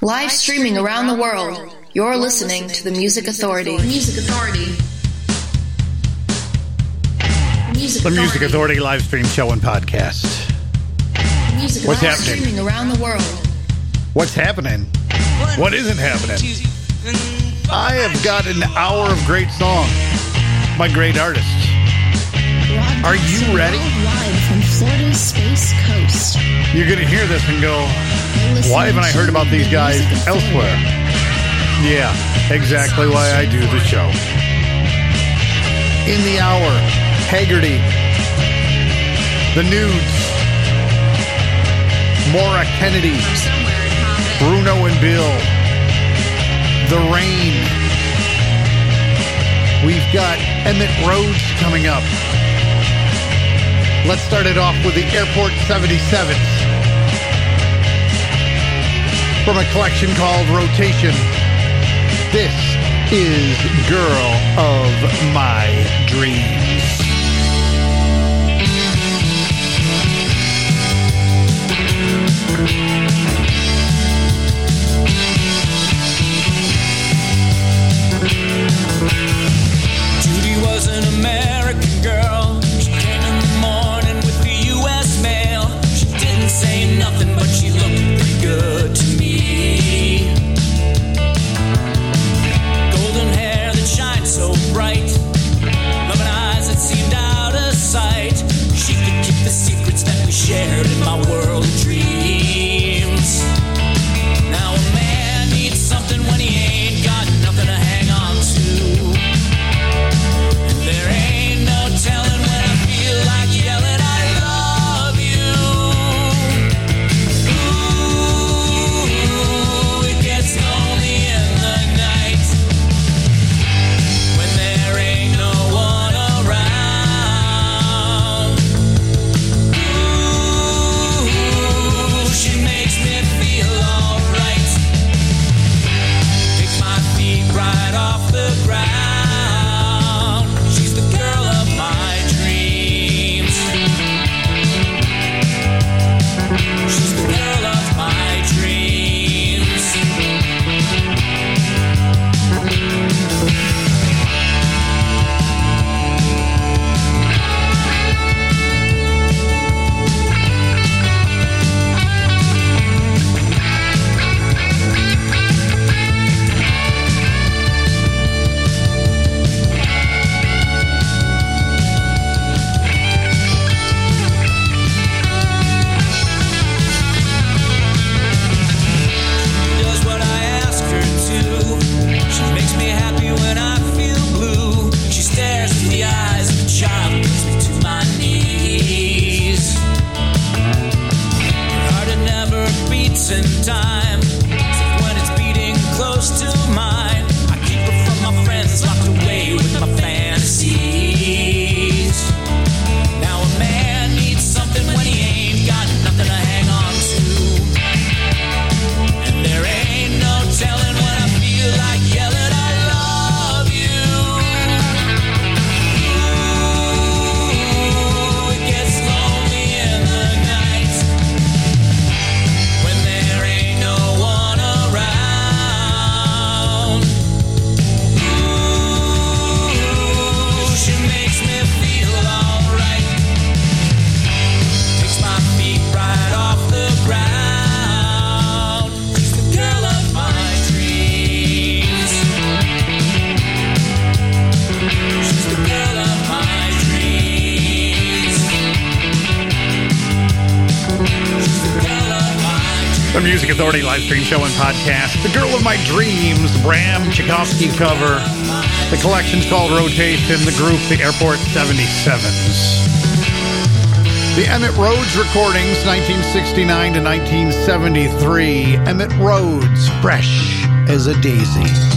Live streaming around the world, you're listening to the Music Authority. Music Authority. Music The Music Authority live stream show and podcast. Music What's Live happening? streaming around the world. What's happening? What isn't happening? I have got an hour of great songs by great artists. Are you ready? Live from Florida's Space Coast. You're going to hear this and go, You're listening why haven't I heard about these guys elsewhere? Yeah, exactly why I do the show. In the hour, Haggerty, The Nudes, Maura Kennedy, Bruno and Bill, The Rain. We've got Emitt Rhodes coming up. Let's start it off with the Airport 77s from a collection called Rotation. This is Girl of My Dreams. Judy was an American girl. She came in the morning with the U.S. mail. She didn't say nothing, but she looked pretty good in my world Authority live stream show and podcast. The Girl of My Dreams, Bram Tchaikovsky cover. The collection's called Rotation. The group, the Airport 77s. The Emitt Rhodes recordings, 1969 to 1973. Emitt Rhodes, fresh as a daisy.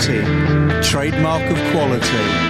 quality, trademark of quality.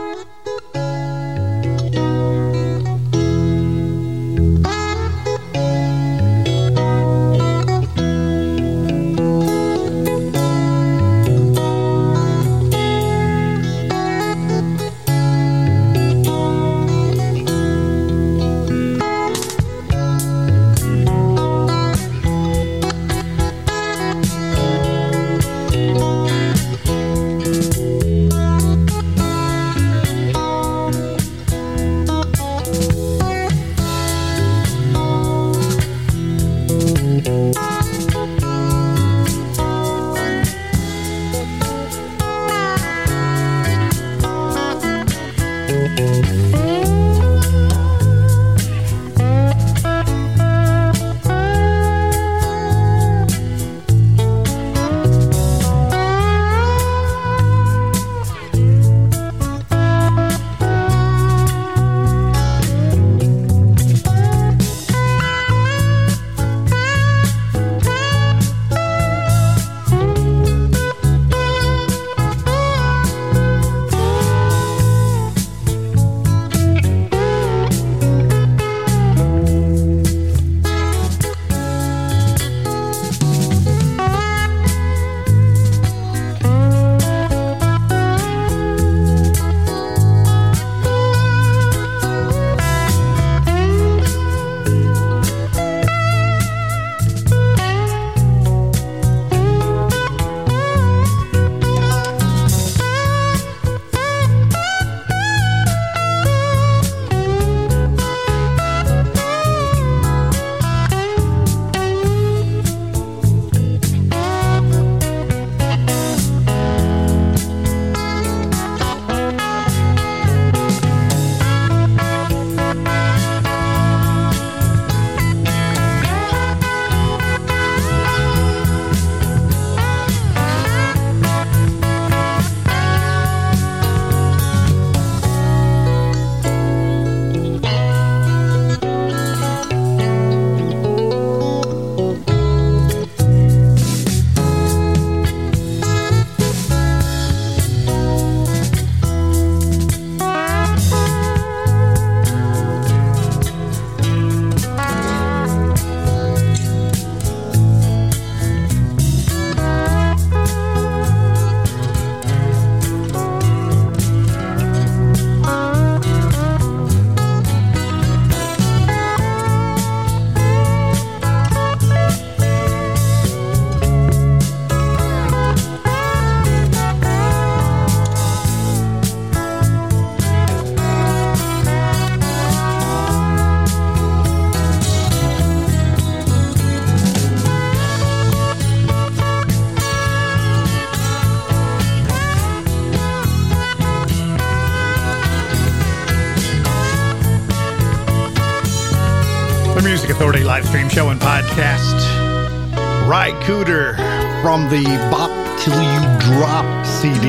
The Bop Till You Drop CD.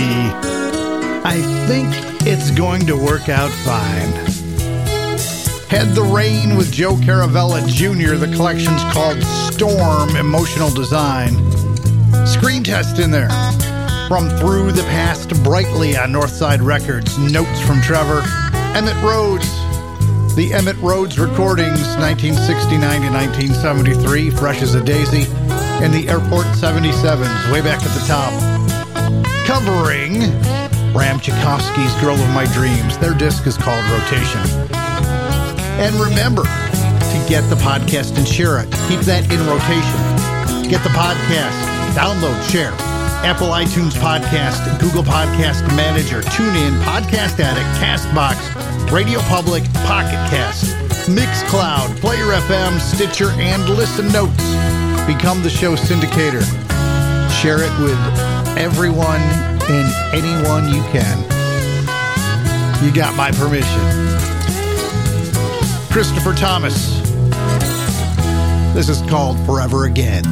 I think it's going to work out fine. Head the Rain with Joe Caravella Jr. The collection's called Storm Emotional Design. Screen test in there. From Through the Past Brightly on Northside Records. Notes from Trevor. Emitt Rhodes. The Emitt Rhodes recordings, 1969 to 1973, fresh as a daisy. And the Airport 77s, way back at the top. Covering Bram Tchaikovsky's Girl of My Dreams. Their disc is called Rotation. And remember to get the podcast and share it. Keep that in rotation. Get the podcast, download, share. Apple iTunes Podcast, Google Podcast Manager, TuneIn, Podcast Addict, Castbox, Radio Public, Pocket Cast, Mixcloud, Player FM, Stitcher, and Listen Notes. Become the show syndicator. Share it with everyone and anyone you can. You got my permission. Christopher Thomas. This is called Forever Again.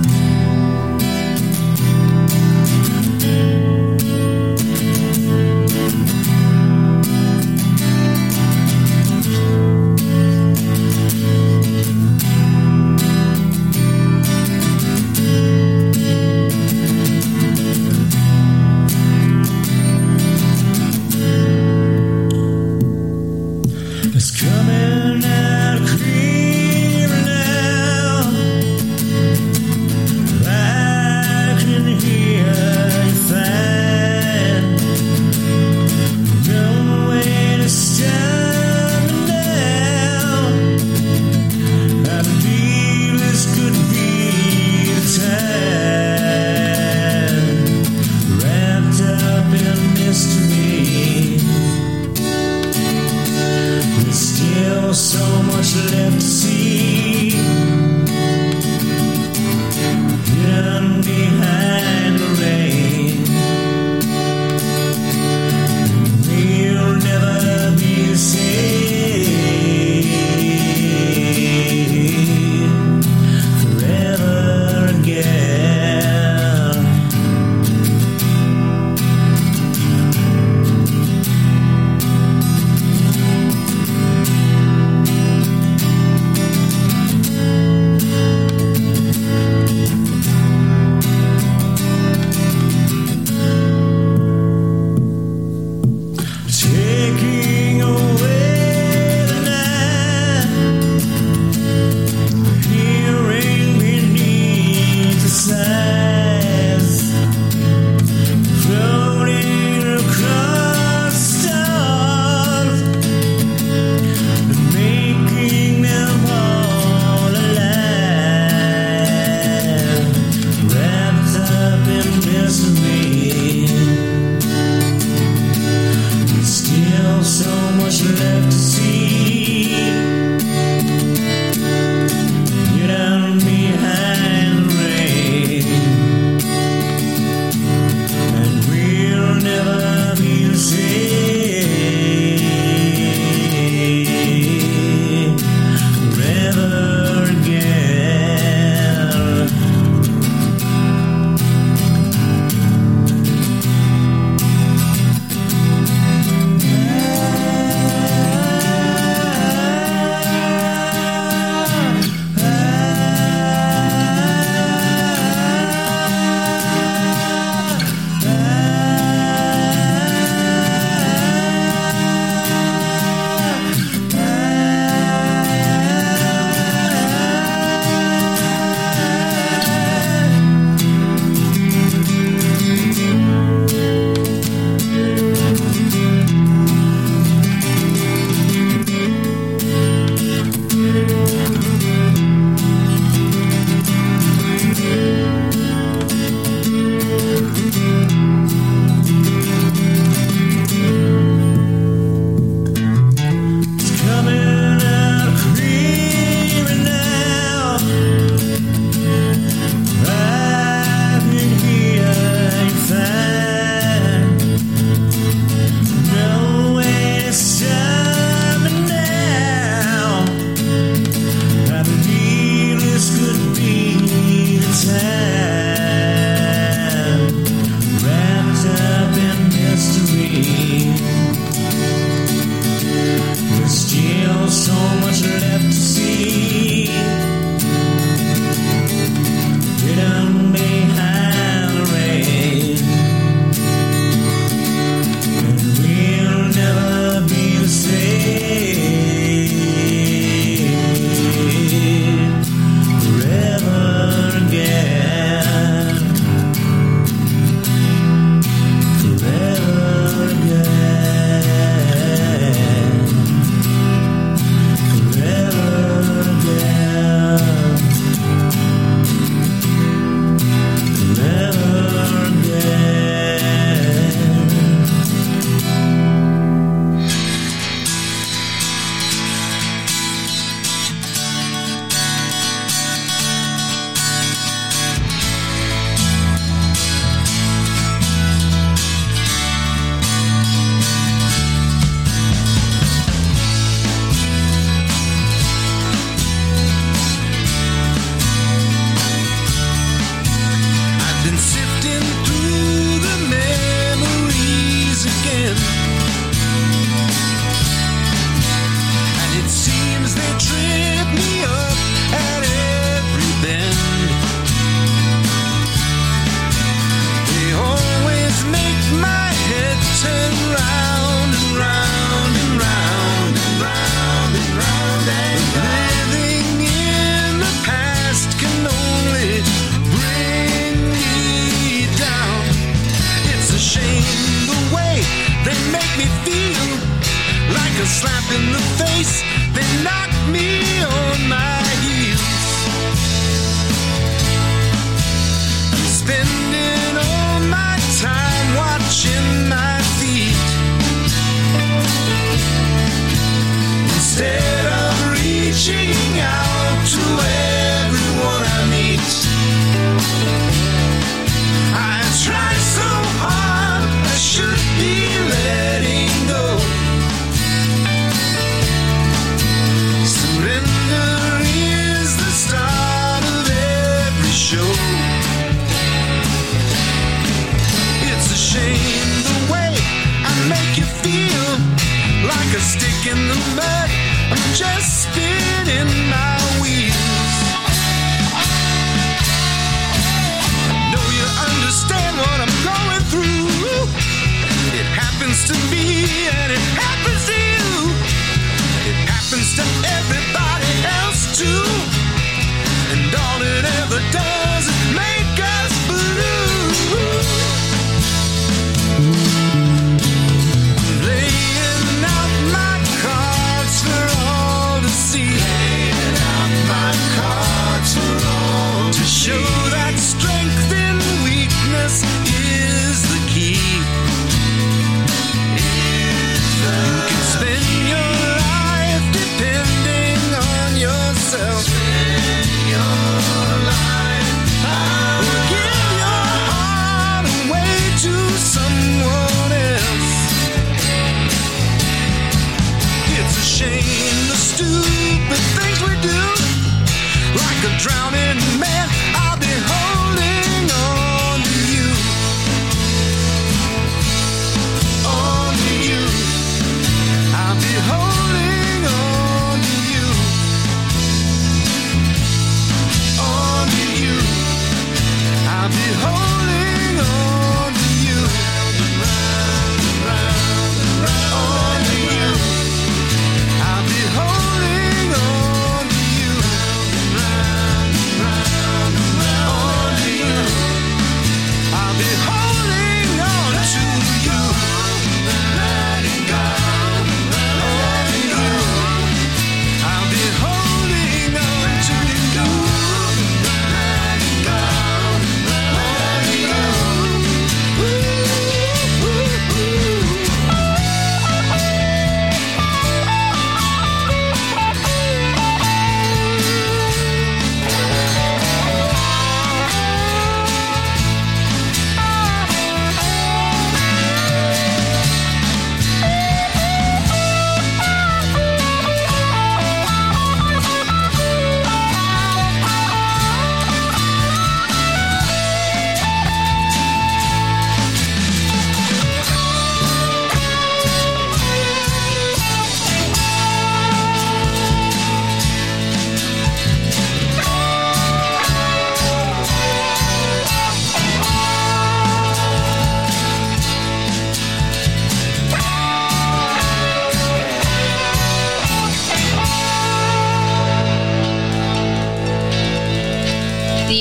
Taking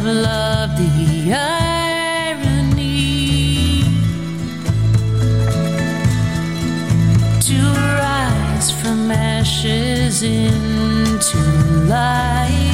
I've loved the irony to rise from ashes into light.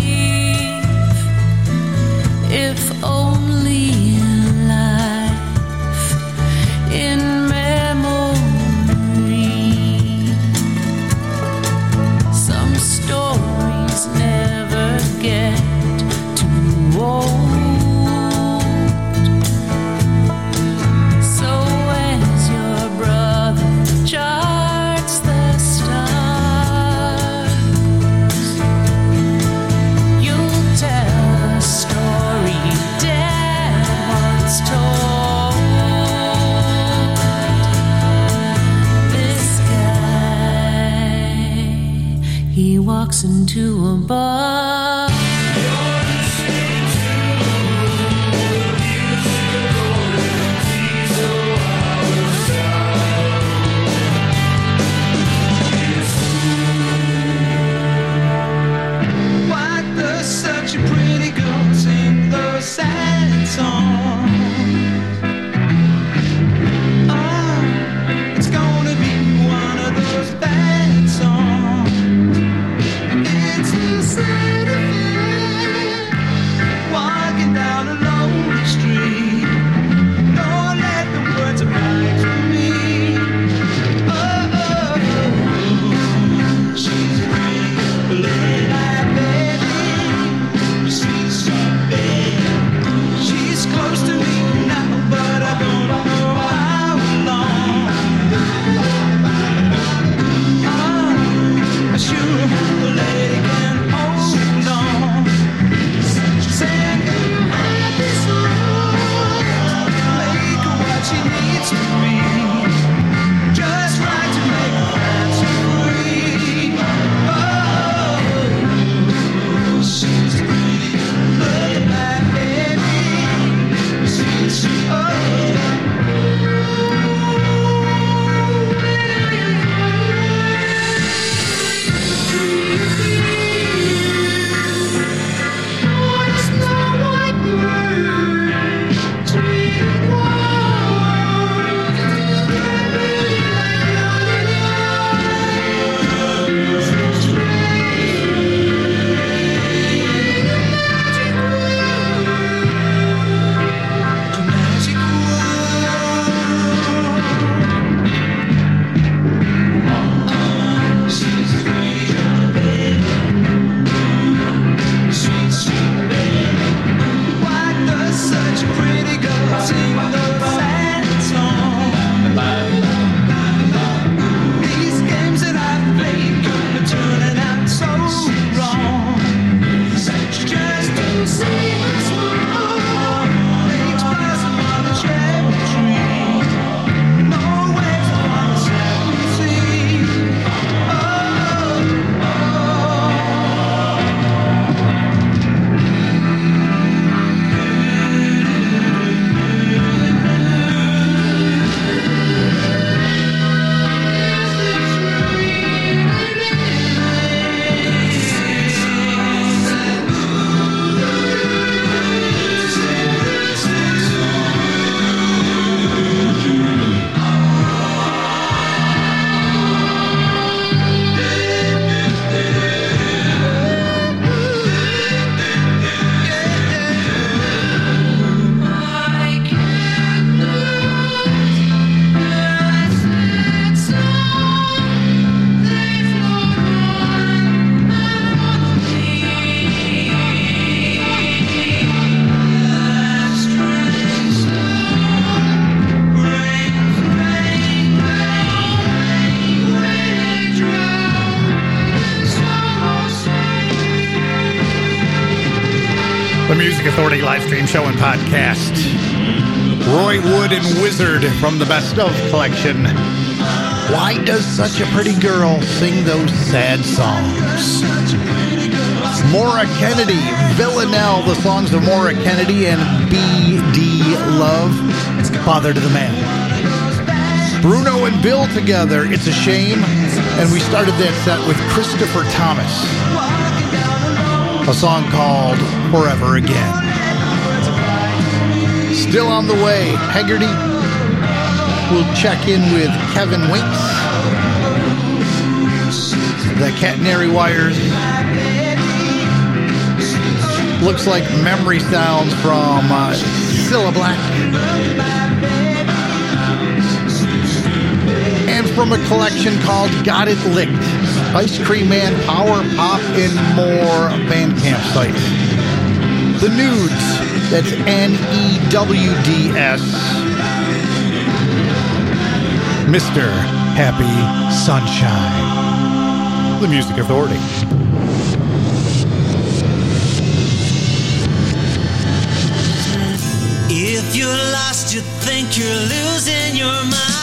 Show and podcast. Roy Wood and Wizzard from the Best of collection. Why does such a pretty girl sing those sad songs? Maura Kennedy, Villanelle, the songs of Maura Kennedy and B.D. Love, Father to the Man. Bruno and Bill together, It's a Shame, and we started that set with Christopher Thomas, a song called Forever Again. Still on the way, Haggerty. We'll check in with Kevin Winks, the catenary wires. Looks like memory sounds from uh, Cilla Black. And from a collection called Got It Licked. Ice Cream Man, Power Pop, and more Bandcamp sites. The Newds, that's N E W D S. Mr. Happy Sunshine. The Music Authority. If you're lost, you think you're losing your mind.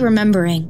Remembering.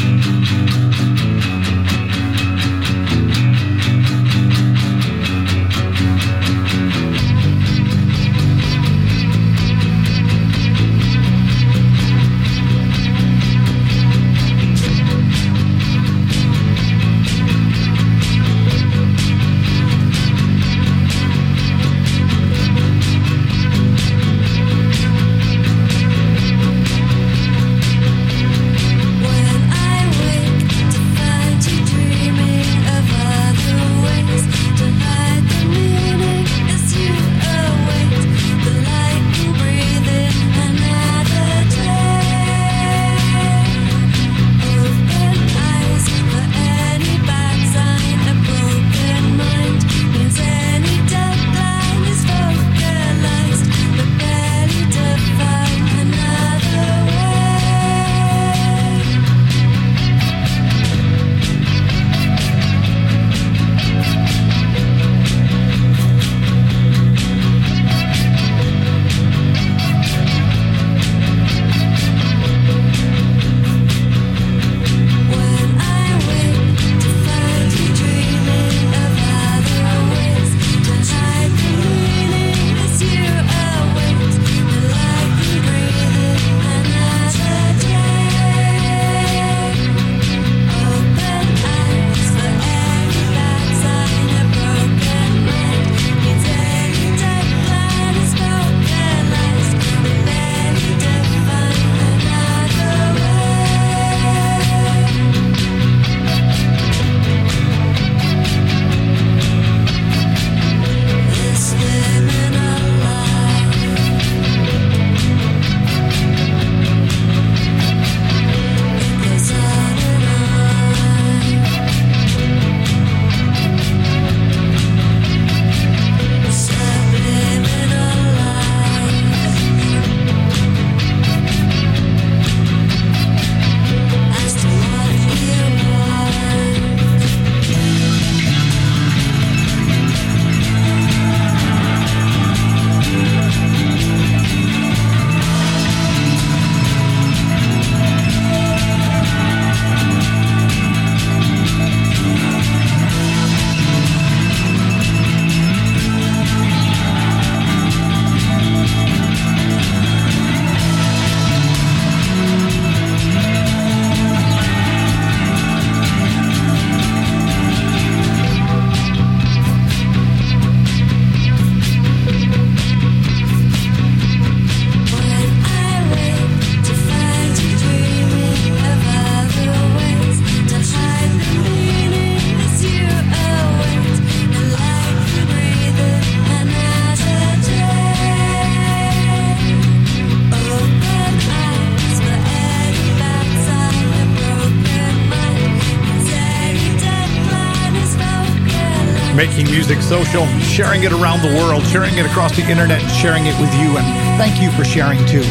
Social, sharing it around the world, sharing it across the internet, and sharing it with you. And thank you for sharing too.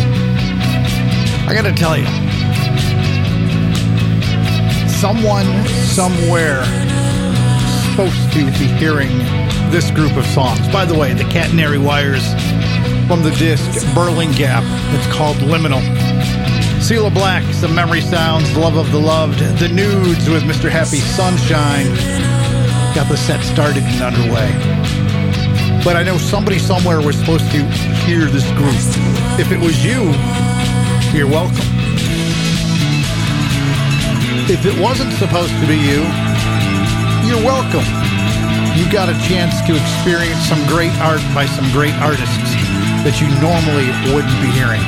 I got to tell you, someone somewhere supposed to be hearing this group of songs. By the way, the catenary wires from the disc Birling Gap. It's called Liminal. Cilla Black, some memory sounds, Love of the Loved, The Newds with Mr. Happy Sunshine. Got the set started and underway. But I know somebody somewhere was supposed to hear this group. If it was you, you're welcome. If it wasn't supposed to be you, you're welcome. You got a chance to experience some great art by some great artists that you normally wouldn't be hearing.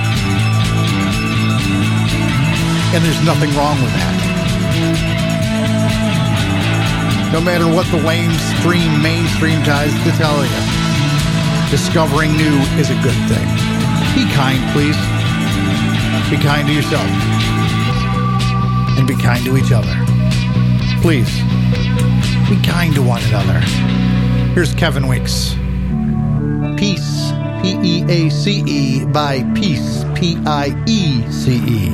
And there's nothing wrong with that. No matter what the mainstream mainstream tries to tell you, discovering new is a good thing. Be kind, please. Be kind to yourself. And be kind to each other. Please. Be kind to one another. Here's Kevin Weeks. Peace. P E A C E by Peace. P I E C E.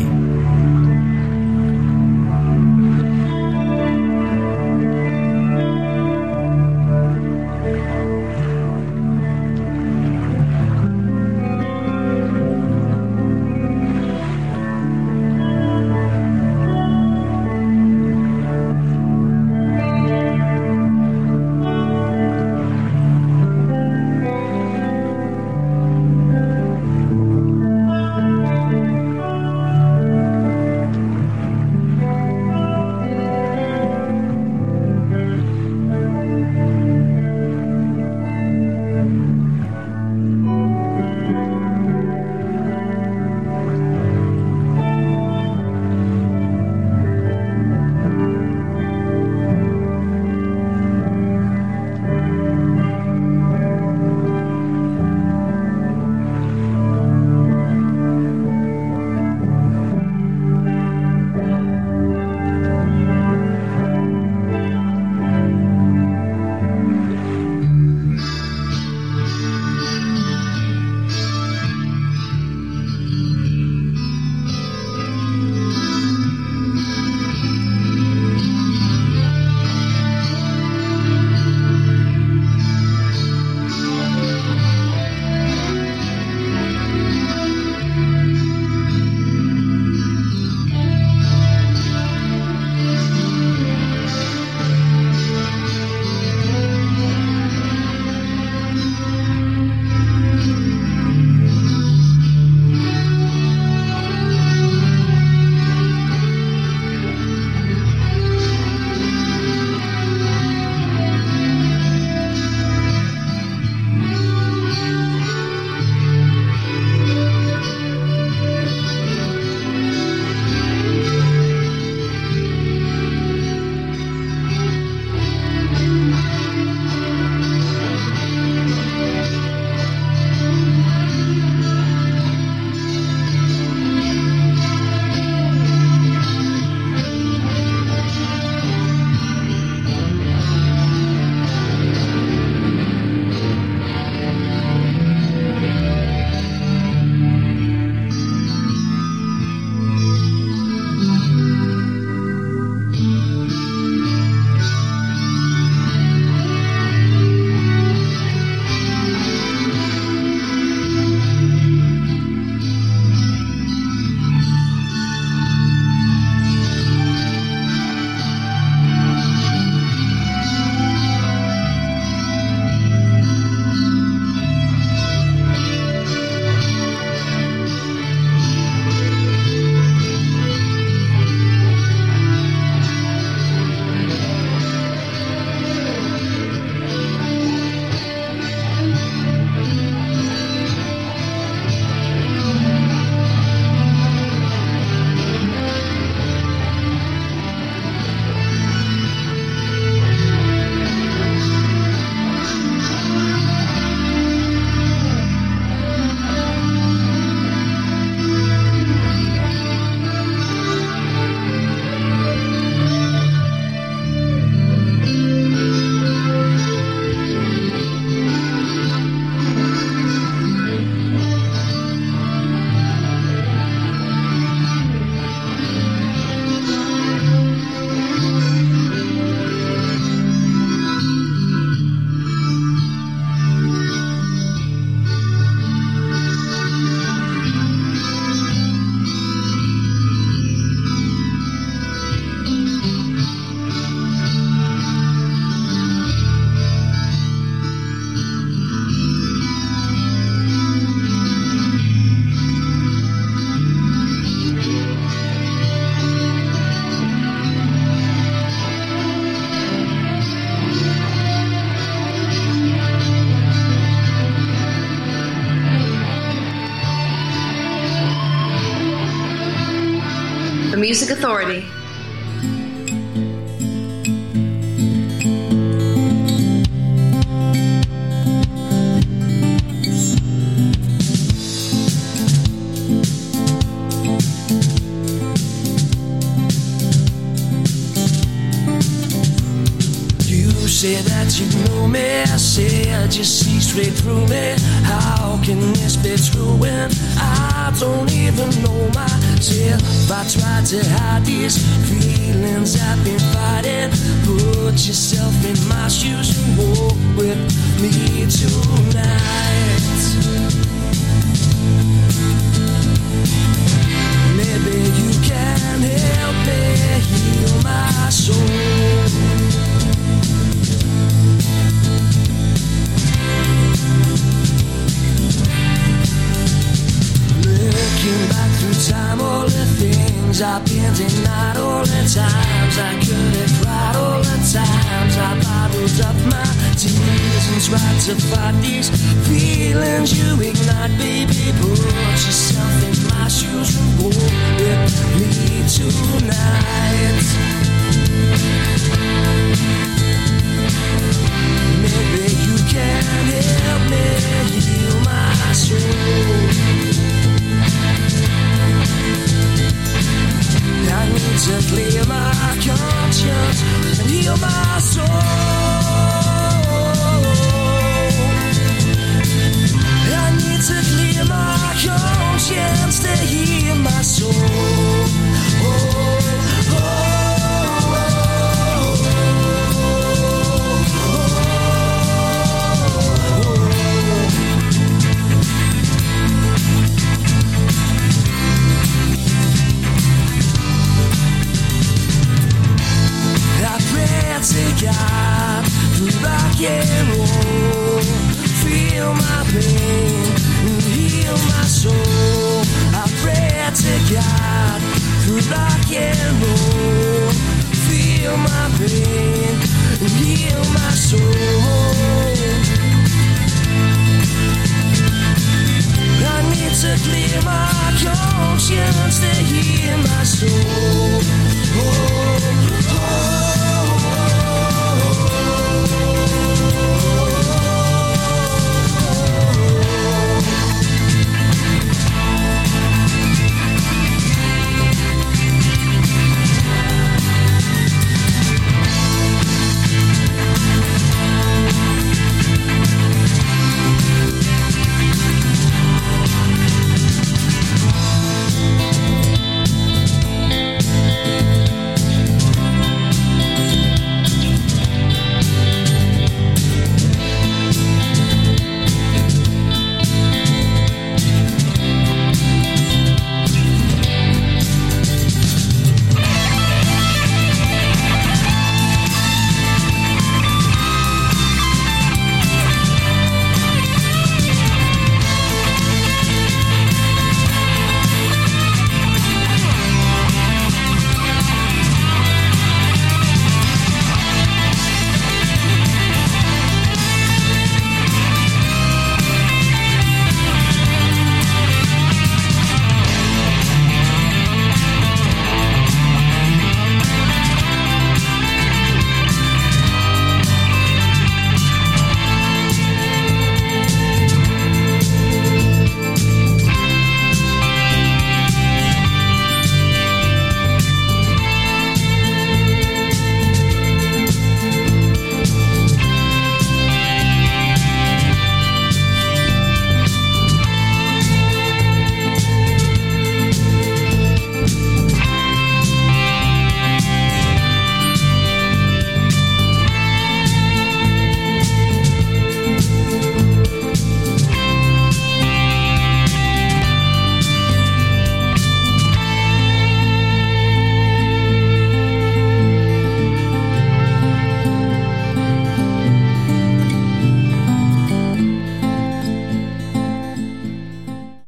you see straight through me. How can this be true when I don't even know myself? I try to hide these feelings I've been fighting. Put yourself in my shoes and walk with me tonight. Maybe you can help me heal my soul. Things I've been denied, all the times I could have cried, all the times I bottled up my tears and tried to fight these feelings you ignite, baby. Put yourself in my shoes and go with me tonight. Maybe you can help me heal my soul. I need to clear my conscience and heal my soul. I need to clear my conscience to heal my soul. time to rock and roll. Feel my pain and heal my soul. I pray to God through rock and roll. Feel my pain and heal my soul. I need to clear my conscience to heal my soul. Oh.